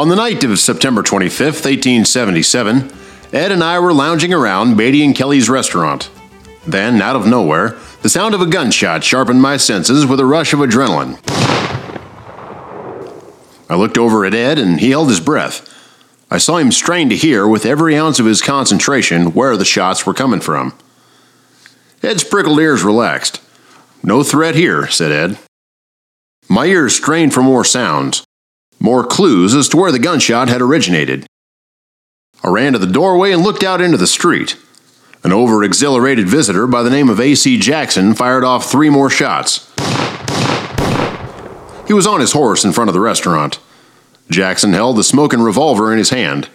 On the night of September 25th, 1877, Ed and I were lounging around Beatty and Kelly's restaurant. Then, out of nowhere, the sound of a gunshot sharpened my senses with a rush of adrenaline. I looked over at Ed and he held his breath. I saw him strain to hear with every ounce of his concentration where the shots were coming from. Ed's prickled ears relaxed. No threat here, said Ed. My ears strained for more sounds, more clues as to where the gunshot had originated. I ran to the doorway and looked out into the street. An over exhilarated visitor by the name of A.C. Jackson fired off three more shots. He was on his horse in front of the restaurant. Jackson held the smoking revolver in his hand.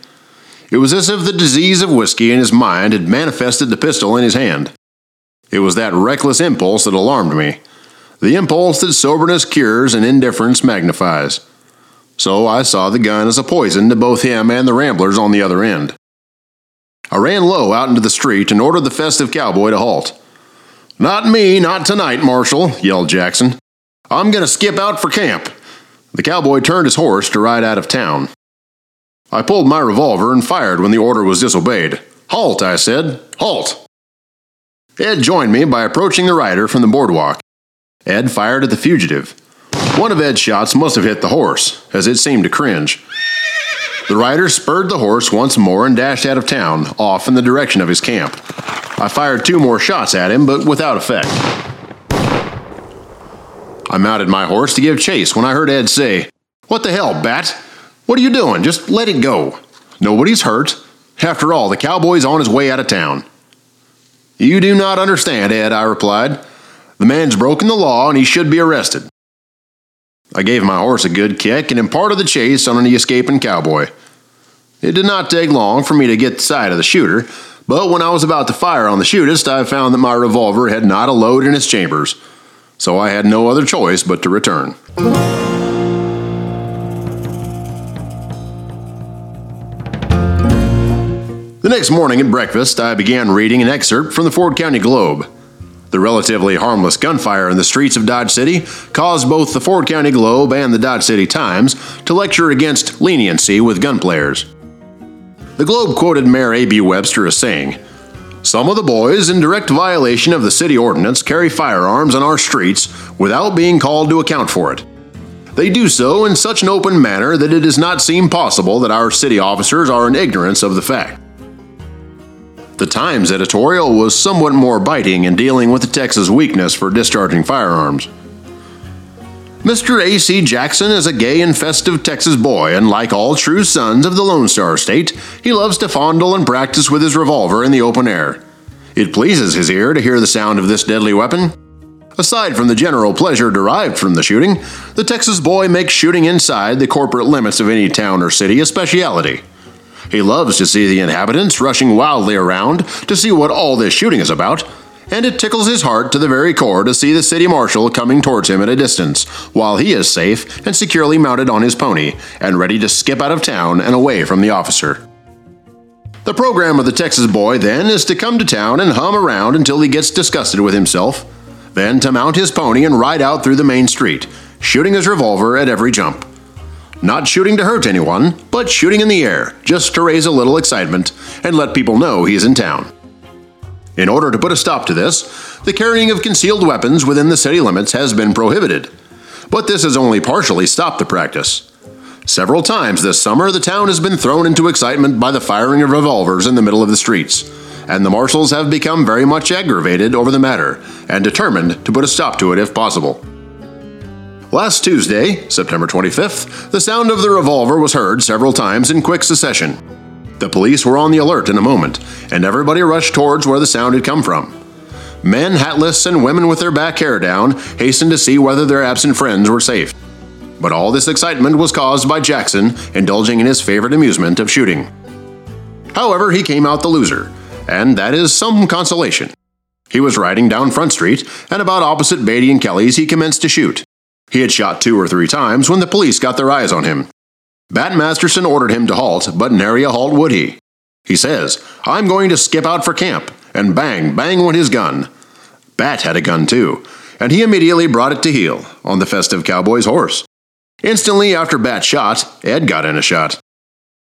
It was as if the disease of whiskey in his mind had manifested the pistol in his hand. It was that reckless impulse that alarmed me, the impulse that soberness cures and indifference magnifies. So I saw the gun as a poison to both him and the ramblers on the other end. I ran low out into the street and ordered the festive cowboy to halt. Not me, not tonight, Marshal, yelled Jackson. I'm going to skip out for camp. The cowboy turned his horse to ride out of town. I pulled my revolver and fired when the order was disobeyed. Halt, I said. Halt! Ed joined me by approaching the rider from the boardwalk. Ed fired at the fugitive. One of Ed's shots must have hit the horse, as it seemed to cringe. The rider spurred the horse once more and dashed out of town, off in the direction of his camp. I fired two more shots at him, but without effect. I mounted my horse to give chase when I heard Ed say, What the hell, Bat? What are you doing? Just let it go. Nobody's hurt. After all, the cowboy's on his way out of town. You do not understand, Ed, I replied. The man's broken the law and he should be arrested. I gave my horse a good kick and imparted the chase on the escaping cowboy. It did not take long for me to get sight of the shooter, but when I was about to fire on the shootist, I found that my revolver had not a load in its chambers, so I had no other choice but to return. The next morning at breakfast, I began reading an excerpt from the Ford County Globe. The relatively harmless gunfire in the streets of Dodge City caused both the Ford County Globe and the Dodge City Times to lecture against leniency with gun players. The Globe quoted Mayor A.B. Webster as saying, Some of the boys, in direct violation of the city ordinance, carry firearms on our streets without being called to account for it. They do so in such an open manner that it does not seem possible that our city officers are in ignorance of the fact. The Times editorial was somewhat more biting in dealing with the Texas weakness for discharging firearms. Mr. A.C. Jackson is a gay and festive Texas boy, and like all true sons of the Lone Star State, he loves to fondle and practice with his revolver in the open air. It pleases his ear to hear the sound of this deadly weapon. Aside from the general pleasure derived from the shooting, the Texas boy makes shooting inside the corporate limits of any town or city a speciality. He loves to see the inhabitants rushing wildly around to see what all this shooting is about, and it tickles his heart to the very core to see the city marshal coming towards him at a distance, while he is safe and securely mounted on his pony and ready to skip out of town and away from the officer. The program of the Texas boy then is to come to town and hum around until he gets disgusted with himself, then to mount his pony and ride out through the main street, shooting his revolver at every jump. Not shooting to hurt anyone, but shooting in the air, just to raise a little excitement and let people know he's in town. In order to put a stop to this, the carrying of concealed weapons within the city limits has been prohibited. But this has only partially stopped the practice. Several times this summer, the town has been thrown into excitement by the firing of revolvers in the middle of the streets, and the marshals have become very much aggravated over the matter and determined to put a stop to it if possible. Last Tuesday, September 25th, the sound of the revolver was heard several times in quick succession. The police were on the alert in a moment, and everybody rushed towards where the sound had come from. Men hatless and women with their back hair down hastened to see whether their absent friends were safe. But all this excitement was caused by Jackson indulging in his favorite amusement of shooting. However, he came out the loser, and that is some consolation. He was riding down Front Street, and about opposite Beatty and Kelly's, he commenced to shoot. He had shot two or three times when the police got their eyes on him. Bat Masterson ordered him to halt, but nary a halt would he. He says, I'm going to skip out for camp, and bang, bang went his gun. Bat had a gun too, and he immediately brought it to heel on the festive cowboy's horse. Instantly after Bat shot, Ed got in a shot.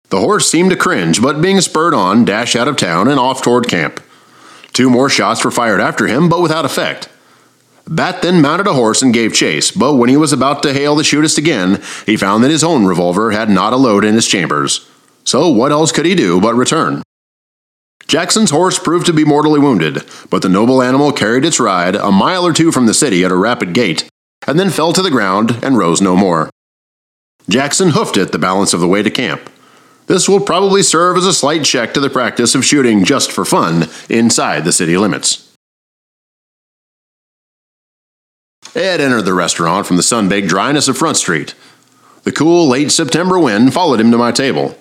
The horse seemed to cringe, but being spurred on, dashed out of town and off toward camp. Two more shots were fired after him, but without effect. Bat then mounted a horse and gave chase, but when he was about to hail the shootist again, he found that his own revolver had not a load in its chambers. So what else could he do but return? Jackson's horse proved to be mortally wounded, but the noble animal carried its ride a mile or two from the city at a rapid gait, and then fell to the ground and rose no more. Jackson hoofed it the balance of the way to camp. This will probably serve as a slight check to the practice of shooting just for fun inside the city limits. Ed entered the restaurant from the sun-baked dryness of Front Street. The cool late September wind followed him to my table.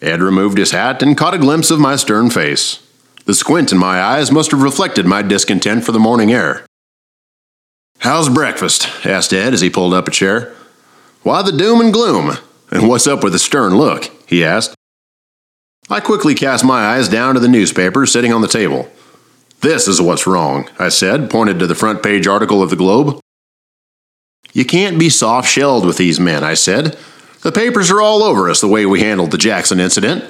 Ed removed his hat and caught a glimpse of my stern face. The squint in my eyes must have reflected my discontent for the morning air. How's breakfast? asked Ed as he pulled up a chair. Why the doom and gloom? And what's up with the stern look? he asked. I quickly cast my eyes down to the newspaper sitting on the table. This is what's wrong, I said, pointed to the front page article of the Globe. You can't be soft shelled with these men, I said. The papers are all over us the way we handled the Jackson incident.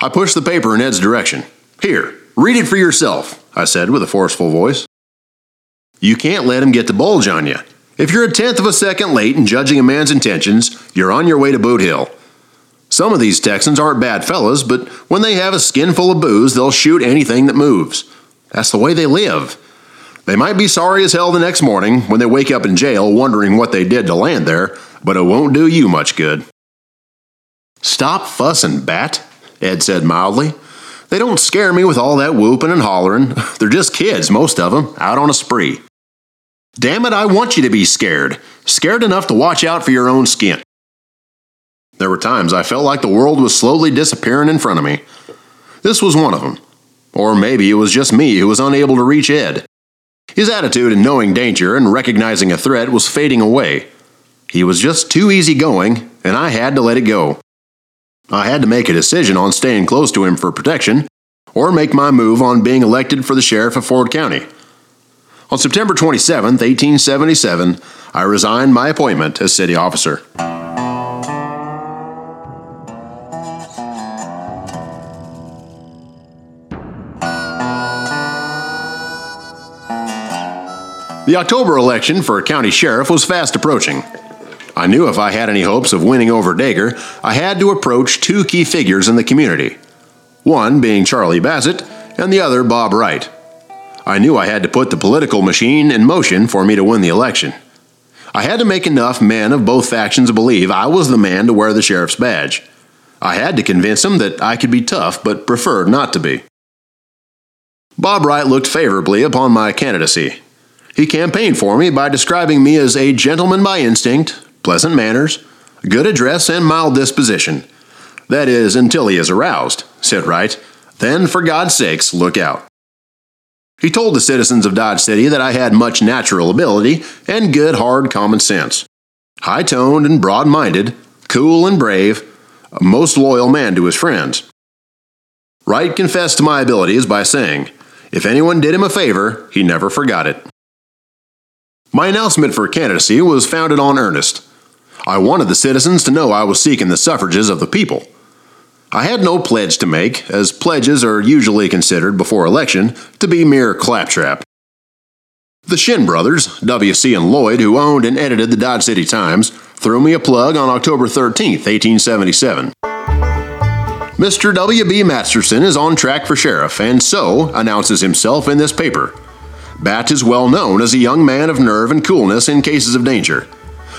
I pushed the paper in Ed's direction. Here, read it for yourself, I said with a forceful voice. You can't let him get the bulge on you. If you're a tenth of a second late in judging a man's intentions, you're on your way to Boot Hill. Some of these Texans aren't bad fellas, but when they have a skin full of booze, they'll shoot anything that moves. That's the way they live. They might be sorry as hell the next morning when they wake up in jail wondering what they did to land there, but it won't do you much good. Stop fussing, Bat, Ed said mildly. They don't scare me with all that whooping and hollering. They're just kids, most of them, out on a spree. Damn it, I want you to be scared. Scared enough to watch out for your own skin. There were times I felt like the world was slowly disappearing in front of me. This was one of them. Or maybe it was just me who was unable to reach Ed. His attitude in knowing danger and recognizing a threat was fading away. He was just too easygoing, and I had to let it go. I had to make a decision on staying close to him for protection, or make my move on being elected for the sheriff of Ford County. On September 27, 1877, I resigned my appointment as city officer. The October election for county sheriff was fast approaching. I knew if I had any hopes of winning over Deger, I had to approach two key figures in the community. One being Charlie Bassett, and the other Bob Wright. I knew I had to put the political machine in motion for me to win the election. I had to make enough men of both factions believe I was the man to wear the sheriff's badge. I had to convince them that I could be tough but preferred not to be. Bob Wright looked favorably upon my candidacy, he campaigned for me by describing me as a gentleman by instinct, pleasant manners, good address, and mild disposition. That is, until he is aroused, said Wright. Then, for God's sakes, look out. He told the citizens of Dodge City that I had much natural ability and good hard common sense. High toned and broad minded, cool and brave, a most loyal man to his friends. Wright confessed to my abilities by saying, if anyone did him a favor, he never forgot it. My announcement for candidacy was founded on earnest. I wanted the citizens to know I was seeking the suffrages of the people. I had no pledge to make, as pledges are usually considered before election to be mere claptrap. The Shinn brothers, W.C. and Lloyd, who owned and edited the Dodge City Times, threw me a plug on October 13, 1877. Mr. W.B. Masterson is on track for sheriff, and so announces himself in this paper. Bat is well known as a young man of nerve and coolness in cases of danger.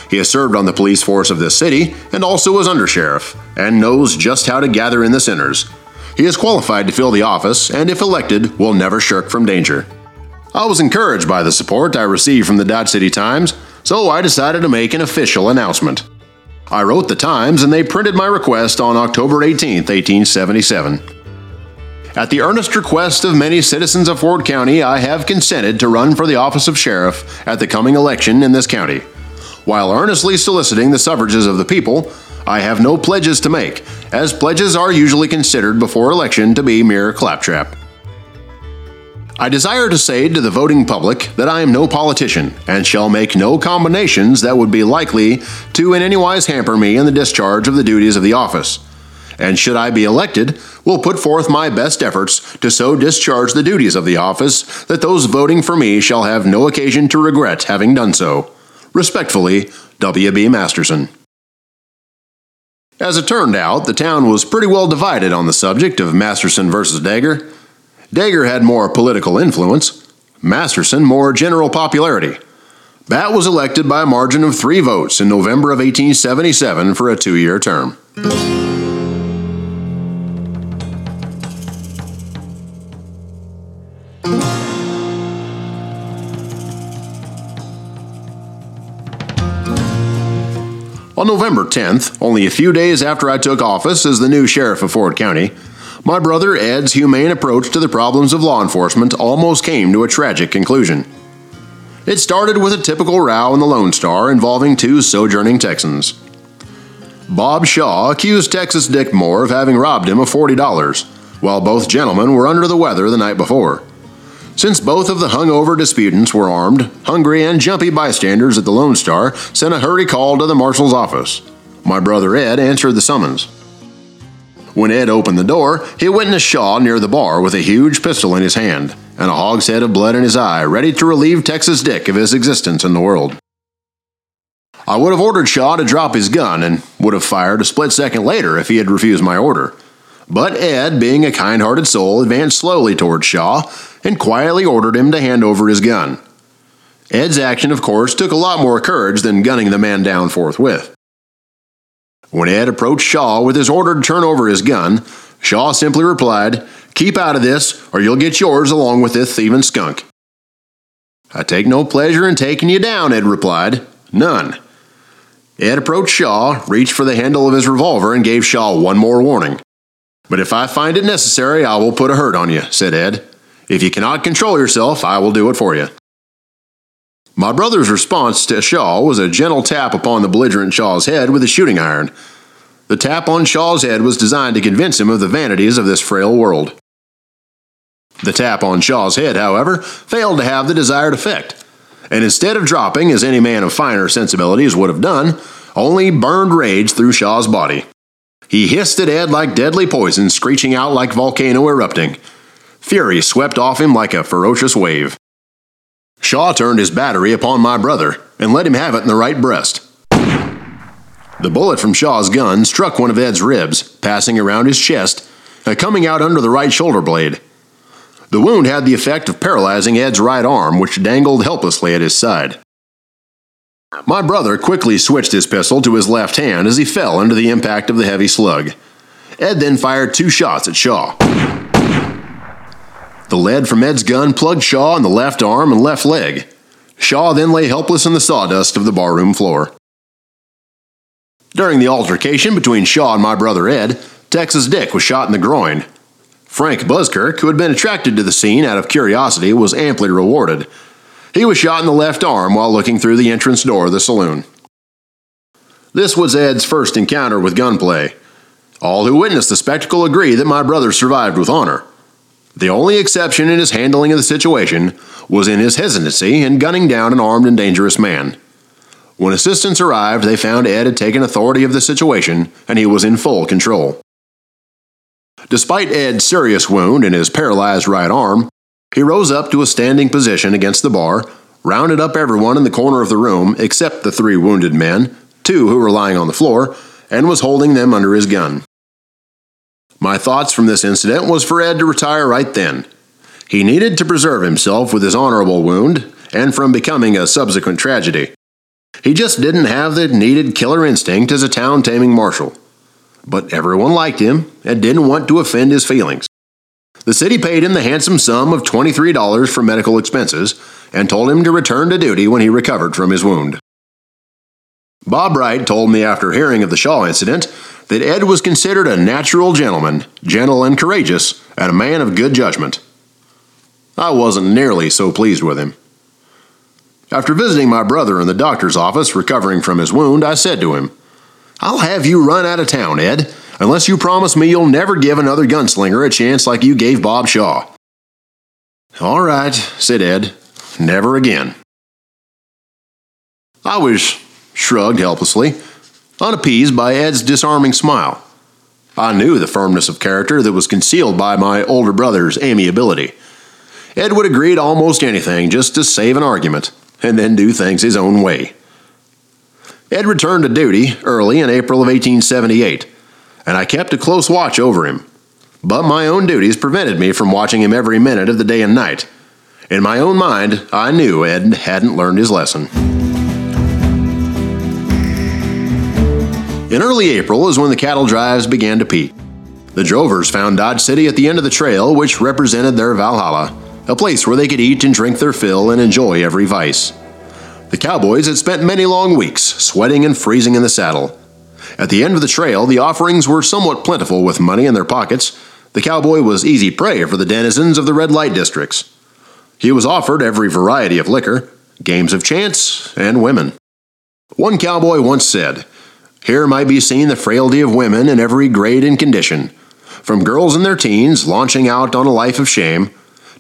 He has served on the police force of this city and also as undersheriff, and knows just how to gather in the sinners. He is qualified to fill the office, and if elected, will never shirk from danger. I was encouraged by the support I received from the Dodge City Times, so I decided to make an official announcement. I wrote the Times, and they printed my request on October 18, 1877. At the earnest request of many citizens of Ford County, I have consented to run for the office of sheriff at the coming election in this county. While earnestly soliciting the suffrages of the people, I have no pledges to make, as pledges are usually considered before election to be mere claptrap. I desire to say to the voting public that I am no politician and shall make no combinations that would be likely to in any wise hamper me in the discharge of the duties of the office. And should I be elected, will put forth my best efforts to so discharge the duties of the office that those voting for me shall have no occasion to regret having done so. Respectfully, W.B. Masterson. As it turned out, the town was pretty well divided on the subject of Masterson versus Dagger. Dagger had more political influence, Masterson more general popularity. Bat was elected by a margin of three votes in November of 1877 for a two year term. On November 10th, only a few days after I took office as the new sheriff of Ford County, my brother Ed's humane approach to the problems of law enforcement almost came to a tragic conclusion. It started with a typical row in the Lone Star involving two sojourning Texans. Bob Shaw accused Texas Dick Moore of having robbed him of $40, while both gentlemen were under the weather the night before. Since both of the hungover disputants were armed, hungry and jumpy bystanders at the Lone Star sent a hurry call to the marshal's office. My brother Ed answered the summons. When Ed opened the door, he witnessed Shaw near the bar with a huge pistol in his hand and a hogshead of blood in his eye, ready to relieve Texas Dick of his existence in the world. I would have ordered Shaw to drop his gun and would have fired a split second later if he had refused my order. But Ed, being a kind hearted soul, advanced slowly toward Shaw and quietly ordered him to hand over his gun. Ed's action, of course, took a lot more courage than gunning the man down forthwith. When Ed approached Shaw with his order to turn over his gun, Shaw simply replied, Keep out of this, or you'll get yours along with this thieving skunk. I take no pleasure in taking you down, Ed replied. None. Ed approached Shaw, reached for the handle of his revolver, and gave Shaw one more warning. But if I find it necessary, I will put a hurt on you, said Ed. If you cannot control yourself, I will do it for you. My brother's response to Shaw was a gentle tap upon the belligerent Shaw's head with a shooting iron. The tap on Shaw's head was designed to convince him of the vanities of this frail world. The tap on Shaw's head, however, failed to have the desired effect, and instead of dropping, as any man of finer sensibilities would have done, only burned rage through Shaw's body. He hissed at Ed like deadly poison, screeching out like volcano erupting. Fury swept off him like a ferocious wave. Shaw turned his battery upon my brother and let him have it in the right breast. The bullet from Shaw's gun struck one of Ed's ribs, passing around his chest and coming out under the right shoulder blade. The wound had the effect of paralyzing Ed's right arm, which dangled helplessly at his side. My brother quickly switched his pistol to his left hand as he fell under the impact of the heavy slug. Ed then fired two shots at Shaw. The lead from Ed's gun plugged Shaw in the left arm and left leg. Shaw then lay helpless in the sawdust of the barroom floor. During the altercation between Shaw and my brother Ed, Texas Dick was shot in the groin. Frank Buskirk, who had been attracted to the scene out of curiosity, was amply rewarded. He was shot in the left arm while looking through the entrance door of the saloon. This was Ed's first encounter with gunplay. All who witnessed the spectacle agree that my brother survived with honor. The only exception in his handling of the situation was in his hesitancy in gunning down an armed and dangerous man. When assistants arrived, they found Ed had taken authority of the situation and he was in full control. Despite Ed's serious wound in his paralyzed right arm, he rose up to a standing position against the bar, rounded up everyone in the corner of the room except the three wounded men, two who were lying on the floor, and was holding them under his gun. My thoughts from this incident was for Ed to retire right then. He needed to preserve himself with his honorable wound and from becoming a subsequent tragedy. He just didn't have the needed killer instinct as a town taming marshal. But everyone liked him and didn't want to offend his feelings. The city paid him the handsome sum of $23 for medical expenses and told him to return to duty when he recovered from his wound. Bob Wright told me after hearing of the Shaw incident that Ed was considered a natural gentleman, gentle and courageous, and a man of good judgment. I wasn't nearly so pleased with him. After visiting my brother in the doctor's office recovering from his wound, I said to him, I'll have you run out of town, Ed, unless you promise me you'll never give another gunslinger a chance like you gave Bob Shaw. All right, said Ed. Never again. I was shrugged helplessly, unappeased by Ed's disarming smile. I knew the firmness of character that was concealed by my older brother's amiability. Ed would agree to almost anything just to save an argument, and then do things his own way. Ed returned to duty early in April of 1878, and I kept a close watch over him. But my own duties prevented me from watching him every minute of the day and night. In my own mind, I knew Ed hadn't learned his lesson. In early April is when the cattle drives began to peak. The drovers found Dodge City at the end of the trail, which represented their Valhalla, a place where they could eat and drink their fill and enjoy every vice. The cowboys had spent many long weeks sweating and freezing in the saddle. At the end of the trail, the offerings were somewhat plentiful with money in their pockets. The cowboy was easy prey for the denizens of the red light districts. He was offered every variety of liquor, games of chance, and women. One cowboy once said, here might be seen the frailty of women in every grade and condition, from girls in their teens launching out on a life of shame,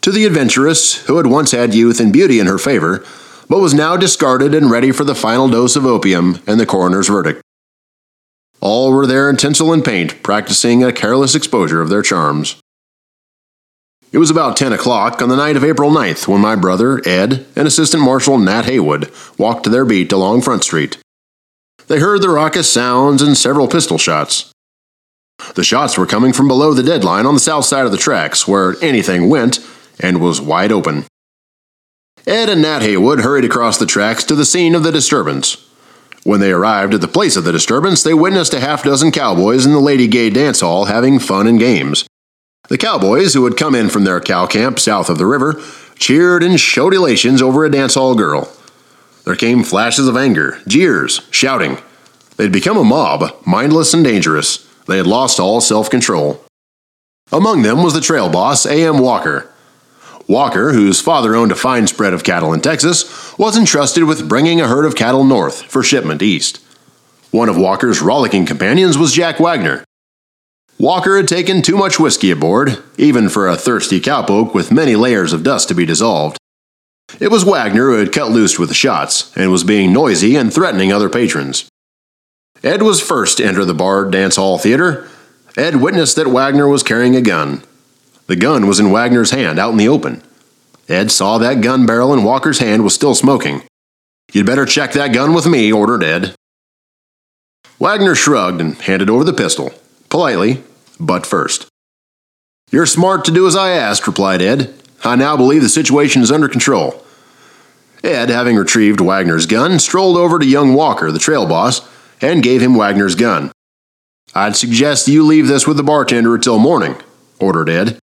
to the adventuress who had once had youth and beauty in her favor, but was now discarded and ready for the final dose of opium and the coroner's verdict. All were there in tinsel and paint, practicing a careless exposure of their charms. It was about 10 o'clock on the night of April 9th when my brother, Ed, and Assistant Marshal Nat Haywood walked to their beat along Front Street. They heard the raucous sounds and several pistol shots. The shots were coming from below the deadline on the south side of the tracks, where anything went and was wide open. Ed and Nat Haywood hurried across the tracks to the scene of the disturbance. When they arrived at the place of the disturbance, they witnessed a half dozen cowboys in the Lady Gay dance hall having fun and games. The cowboys, who had come in from their cow camp south of the river, cheered and showed elations over a dance hall girl. There came flashes of anger, jeers, shouting. They'd become a mob, mindless and dangerous. They had lost all self control. Among them was the trail boss, A.M. Walker. Walker, whose father owned a fine spread of cattle in Texas, was entrusted with bringing a herd of cattle north for shipment east. One of Walker's rollicking companions was Jack Wagner. Walker had taken too much whiskey aboard, even for a thirsty cowpoke with many layers of dust to be dissolved. It was Wagner who had cut loose with the shots and was being noisy and threatening other patrons. Ed was first to enter the bar dance hall theater. Ed witnessed that Wagner was carrying a gun. The gun was in Wagner's hand out in the open. Ed saw that gun barrel in Walker's hand was still smoking. You'd better check that gun with me, ordered Ed. Wagner shrugged and handed over the pistol, politely, but first. You're smart to do as I asked, replied Ed. I now believe the situation is under control. Ed, having retrieved Wagner's gun, strolled over to young Walker, the trail boss, and gave him Wagner's gun. I'd suggest you leave this with the bartender until morning, ordered Ed.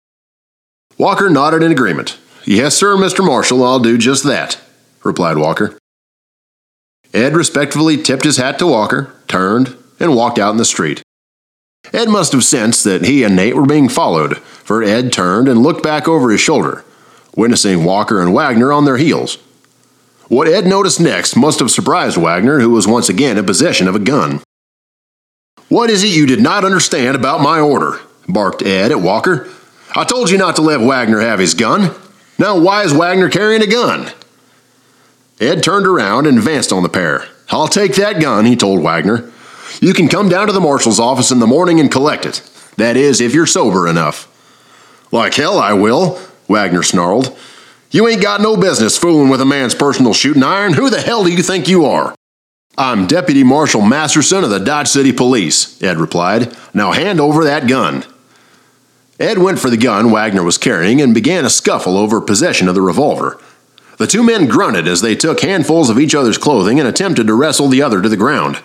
Walker nodded in agreement. Yes, sir, Mr. Marshall, I'll do just that, replied Walker. Ed respectfully tipped his hat to Walker, turned, and walked out in the street. Ed must have sensed that he and Nate were being followed, for Ed turned and looked back over his shoulder witnessing Walker and Wagner on their heels. What Ed noticed next must have surprised Wagner, who was once again in possession of a gun. What is it you did not understand about my order? barked Ed at Walker. I told you not to let Wagner have his gun. Now, why is Wagner carrying a gun? Ed turned around and advanced on the pair. I'll take that gun, he told Wagner. You can come down to the marshal's office in the morning and collect it. That is, if you're sober enough. Like hell I will, Wagner snarled. You ain't got no business fooling with a man's personal shooting iron. Who the hell do you think you are? I'm Deputy Marshal Masterson of the Dodge City Police, Ed replied. Now hand over that gun. Ed went for the gun Wagner was carrying and began a scuffle over possession of the revolver. The two men grunted as they took handfuls of each other's clothing and attempted to wrestle the other to the ground.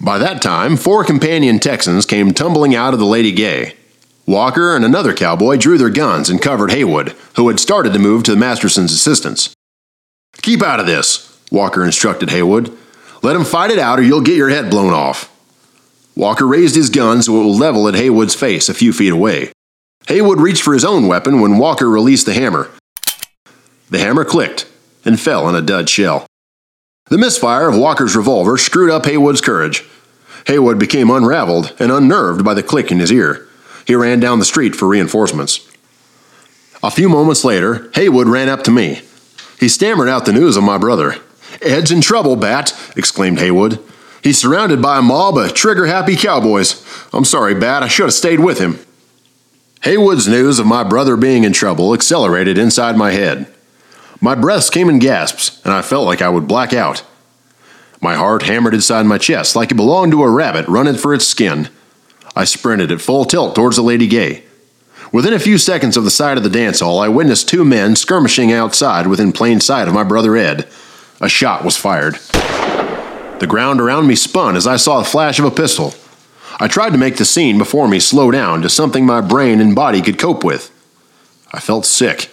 By that time, four companion Texans came tumbling out of the Lady Gay. Walker and another cowboy drew their guns and covered Haywood, who had started to move to Masterson's assistance. Keep out of this, Walker instructed Haywood. Let him fight it out or you'll get your head blown off. Walker raised his gun so it would level at Haywood's face a few feet away. Haywood reached for his own weapon when Walker released the hammer. The hammer clicked and fell in a dud shell. The misfire of Walker's revolver screwed up Haywood's courage. Haywood became unraveled and unnerved by the click in his ear. He ran down the street for reinforcements. A few moments later, Haywood ran up to me. He stammered out the news of my brother. Ed's in trouble, Bat, exclaimed Haywood. He's surrounded by a mob of trigger happy cowboys. I'm sorry, Bat, I should have stayed with him. Haywood's news of my brother being in trouble accelerated inside my head. My breaths came in gasps, and I felt like I would black out. My heart hammered inside my chest like it belonged to a rabbit running for its skin. I sprinted at full tilt towards the Lady Gay. Within a few seconds of the side of the dance hall, I witnessed two men skirmishing outside within plain sight of my brother Ed. A shot was fired. The ground around me spun as I saw the flash of a pistol. I tried to make the scene before me slow down to something my brain and body could cope with. I felt sick.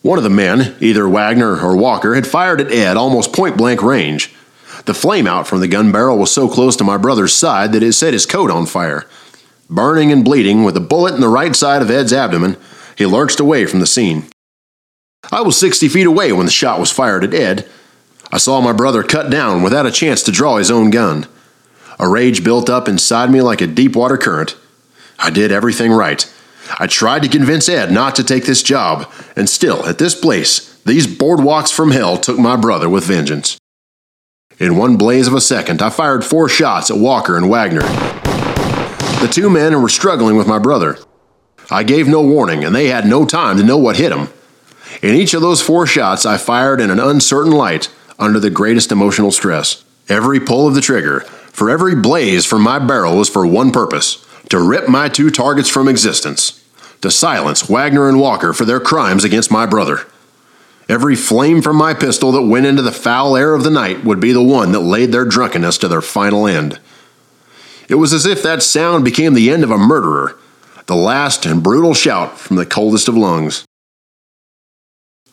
One of the men, either Wagner or Walker, had fired at Ed almost point blank range. The flame out from the gun barrel was so close to my brother's side that it set his coat on fire. Burning and bleeding, with a bullet in the right side of Ed's abdomen, he lurched away from the scene. I was 60 feet away when the shot was fired at Ed. I saw my brother cut down without a chance to draw his own gun. A rage built up inside me like a deep water current. I did everything right. I tried to convince Ed not to take this job, and still, at this place, these boardwalks from hell took my brother with vengeance. In one blaze of a second, I fired four shots at Walker and Wagner. The two men were struggling with my brother. I gave no warning, and they had no time to know what hit them. In each of those four shots, I fired in an uncertain light under the greatest emotional stress. Every pull of the trigger, for every blaze from my barrel was for one purpose to rip my two targets from existence, to silence Wagner and Walker for their crimes against my brother. Every flame from my pistol that went into the foul air of the night would be the one that laid their drunkenness to their final end. It was as if that sound became the end of a murderer, the last and brutal shout from the coldest of lungs.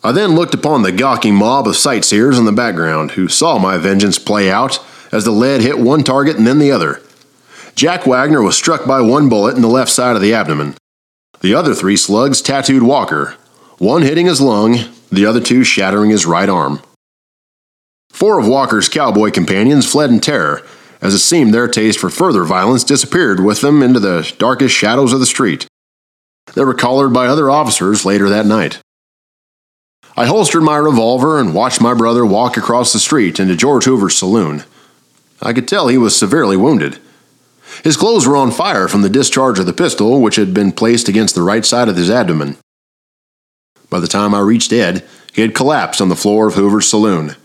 I then looked upon the gawking mob of sightseers in the background who saw my vengeance play out as the lead hit one target and then the other. Jack Wagner was struck by one bullet in the left side of the abdomen. The other three slugs tattooed Walker, one hitting his lung, the other two shattering his right arm. Four of Walker's cowboy companions fled in terror, as it seemed their taste for further violence disappeared with them into the darkest shadows of the street. They were collared by other officers later that night. I holstered my revolver and watched my brother walk across the street into George Hoover's saloon. I could tell he was severely wounded. His clothes were on fire from the discharge of the pistol, which had been placed against the right side of his abdomen. By the time I reached Ed, he had collapsed on the floor of Hoover's saloon.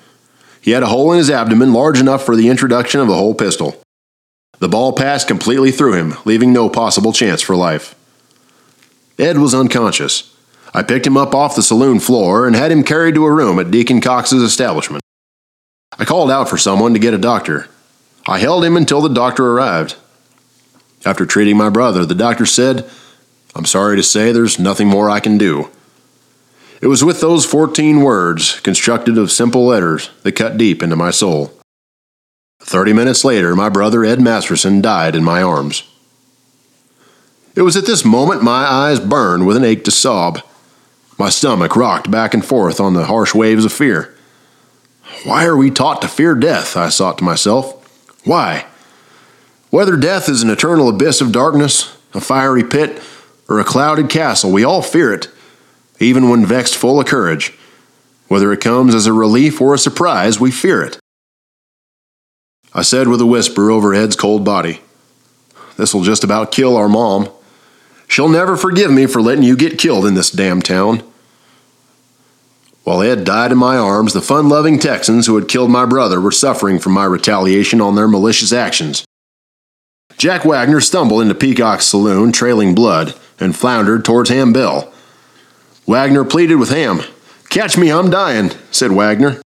He had a hole in his abdomen large enough for the introduction of the whole pistol. The ball passed completely through him, leaving no possible chance for life. Ed was unconscious. I picked him up off the saloon floor and had him carried to a room at Deacon Cox's establishment. I called out for someone to get a doctor. I held him until the doctor arrived. After treating my brother, the doctor said, I'm sorry to say there's nothing more I can do. It was with those 14 words, constructed of simple letters, that cut deep into my soul. Thirty minutes later, my brother Ed Masterson died in my arms. It was at this moment my eyes burned with an ache to sob. My stomach rocked back and forth on the harsh waves of fear. Why are we taught to fear death? I thought to myself. Why? Whether death is an eternal abyss of darkness, a fiery pit, or a clouded castle, we all fear it, even when vexed full of courage. Whether it comes as a relief or a surprise, we fear it. I said with a whisper over Ed's cold body, This'll just about kill our mom. She'll never forgive me for letting you get killed in this damn town. While Ed died in my arms, the fun loving Texans who had killed my brother were suffering from my retaliation on their malicious actions. Jack Wagner stumbled into Peacock's saloon, trailing blood, and floundered towards Ham Bell. Wagner pleaded with Ham. Catch me, I'm dying, said Wagner.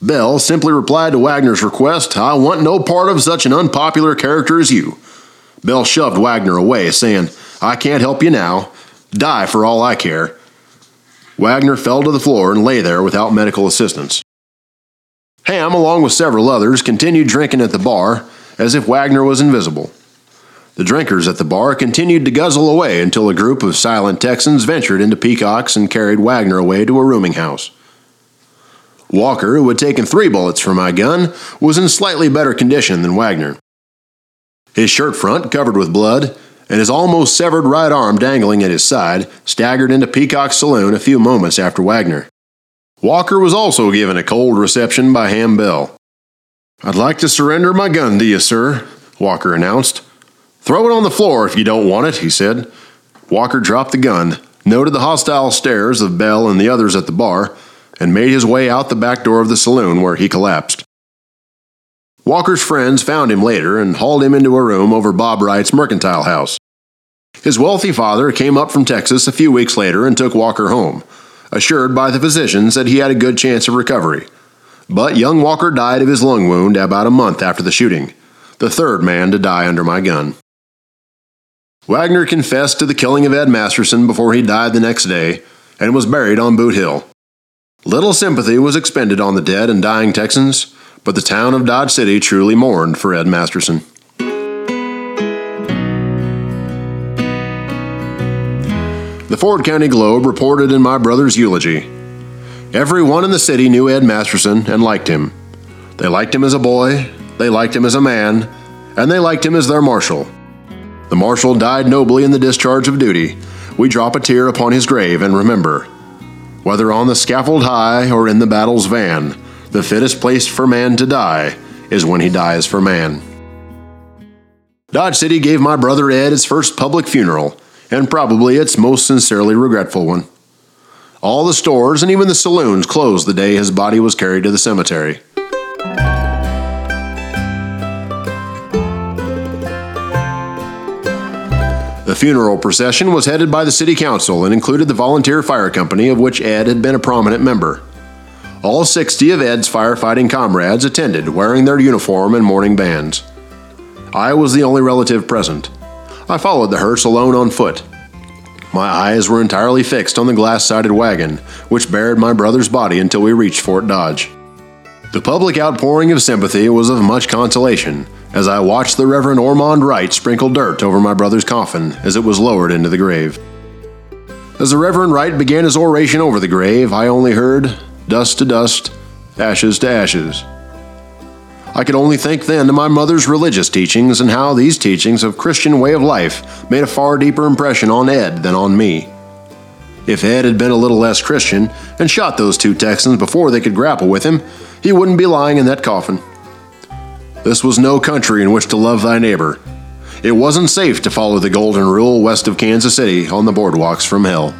Bell simply replied to Wagner's request, I want no part of such an unpopular character as you. Bell shoved Wagner away, saying, I can't help you now. Die for all I care. Wagner fell to the floor and lay there without medical assistance. Ham, along with several others, continued drinking at the bar as if Wagner was invisible. The drinkers at the bar continued to guzzle away until a group of silent Texans ventured into Peacock's and carried Wagner away to a rooming house. Walker, who had taken three bullets from my gun, was in slightly better condition than Wagner. His shirt front covered with blood, and his almost severed right arm dangling at his side, staggered into Peacock's saloon a few moments after Wagner. Walker was also given a cold reception by Ham Bell. I'd like to surrender my gun to you, sir, Walker announced. Throw it on the floor if you don't want it, he said. Walker dropped the gun, noted the hostile stares of Bell and the others at the bar, and made his way out the back door of the saloon where he collapsed. Walker's friends found him later and hauled him into a room over Bob Wright's mercantile house. His wealthy father came up from Texas a few weeks later and took Walker home, assured by the physicians that he had a good chance of recovery. But young Walker died of his lung wound about a month after the shooting, the third man to die under my gun. Wagner confessed to the killing of Ed Masterson before he died the next day and was buried on Boot Hill. Little sympathy was expended on the dead and dying Texans, but the town of Dodge City truly mourned for Ed Masterson. The Ford County Globe reported in my brother's eulogy. Everyone in the city knew Ed Masterson and liked him. They liked him as a boy, they liked him as a man, and they liked him as their marshal. The marshal died nobly in the discharge of duty. We drop a tear upon his grave and remember. Whether on the scaffold high or in the battle's van, the fittest place for man to die is when he dies for man. Dodge City gave my brother Ed his first public funeral, and probably its most sincerely regretful one. All the stores and even the saloons closed the day his body was carried to the cemetery. The funeral procession was headed by the city council and included the volunteer fire company of which Ed had been a prominent member. All 60 of Ed's firefighting comrades attended, wearing their uniform and mourning bands. I was the only relative present. I followed the hearse alone on foot. My eyes were entirely fixed on the glass sided wagon, which buried my brother's body until we reached Fort Dodge. The public outpouring of sympathy was of much consolation as I watched the Reverend Ormond Wright sprinkle dirt over my brother's coffin as it was lowered into the grave. As the Reverend Wright began his oration over the grave, I only heard, dust to dust, ashes to ashes. I could only think then to my mother's religious teachings and how these teachings of Christian way of life made a far deeper impression on Ed than on me. If Ed had been a little less Christian and shot those two Texans before they could grapple with him, he wouldn't be lying in that coffin. This was no country in which to love thy neighbor. It wasn't safe to follow the golden rule west of Kansas City on the boardwalks from hell.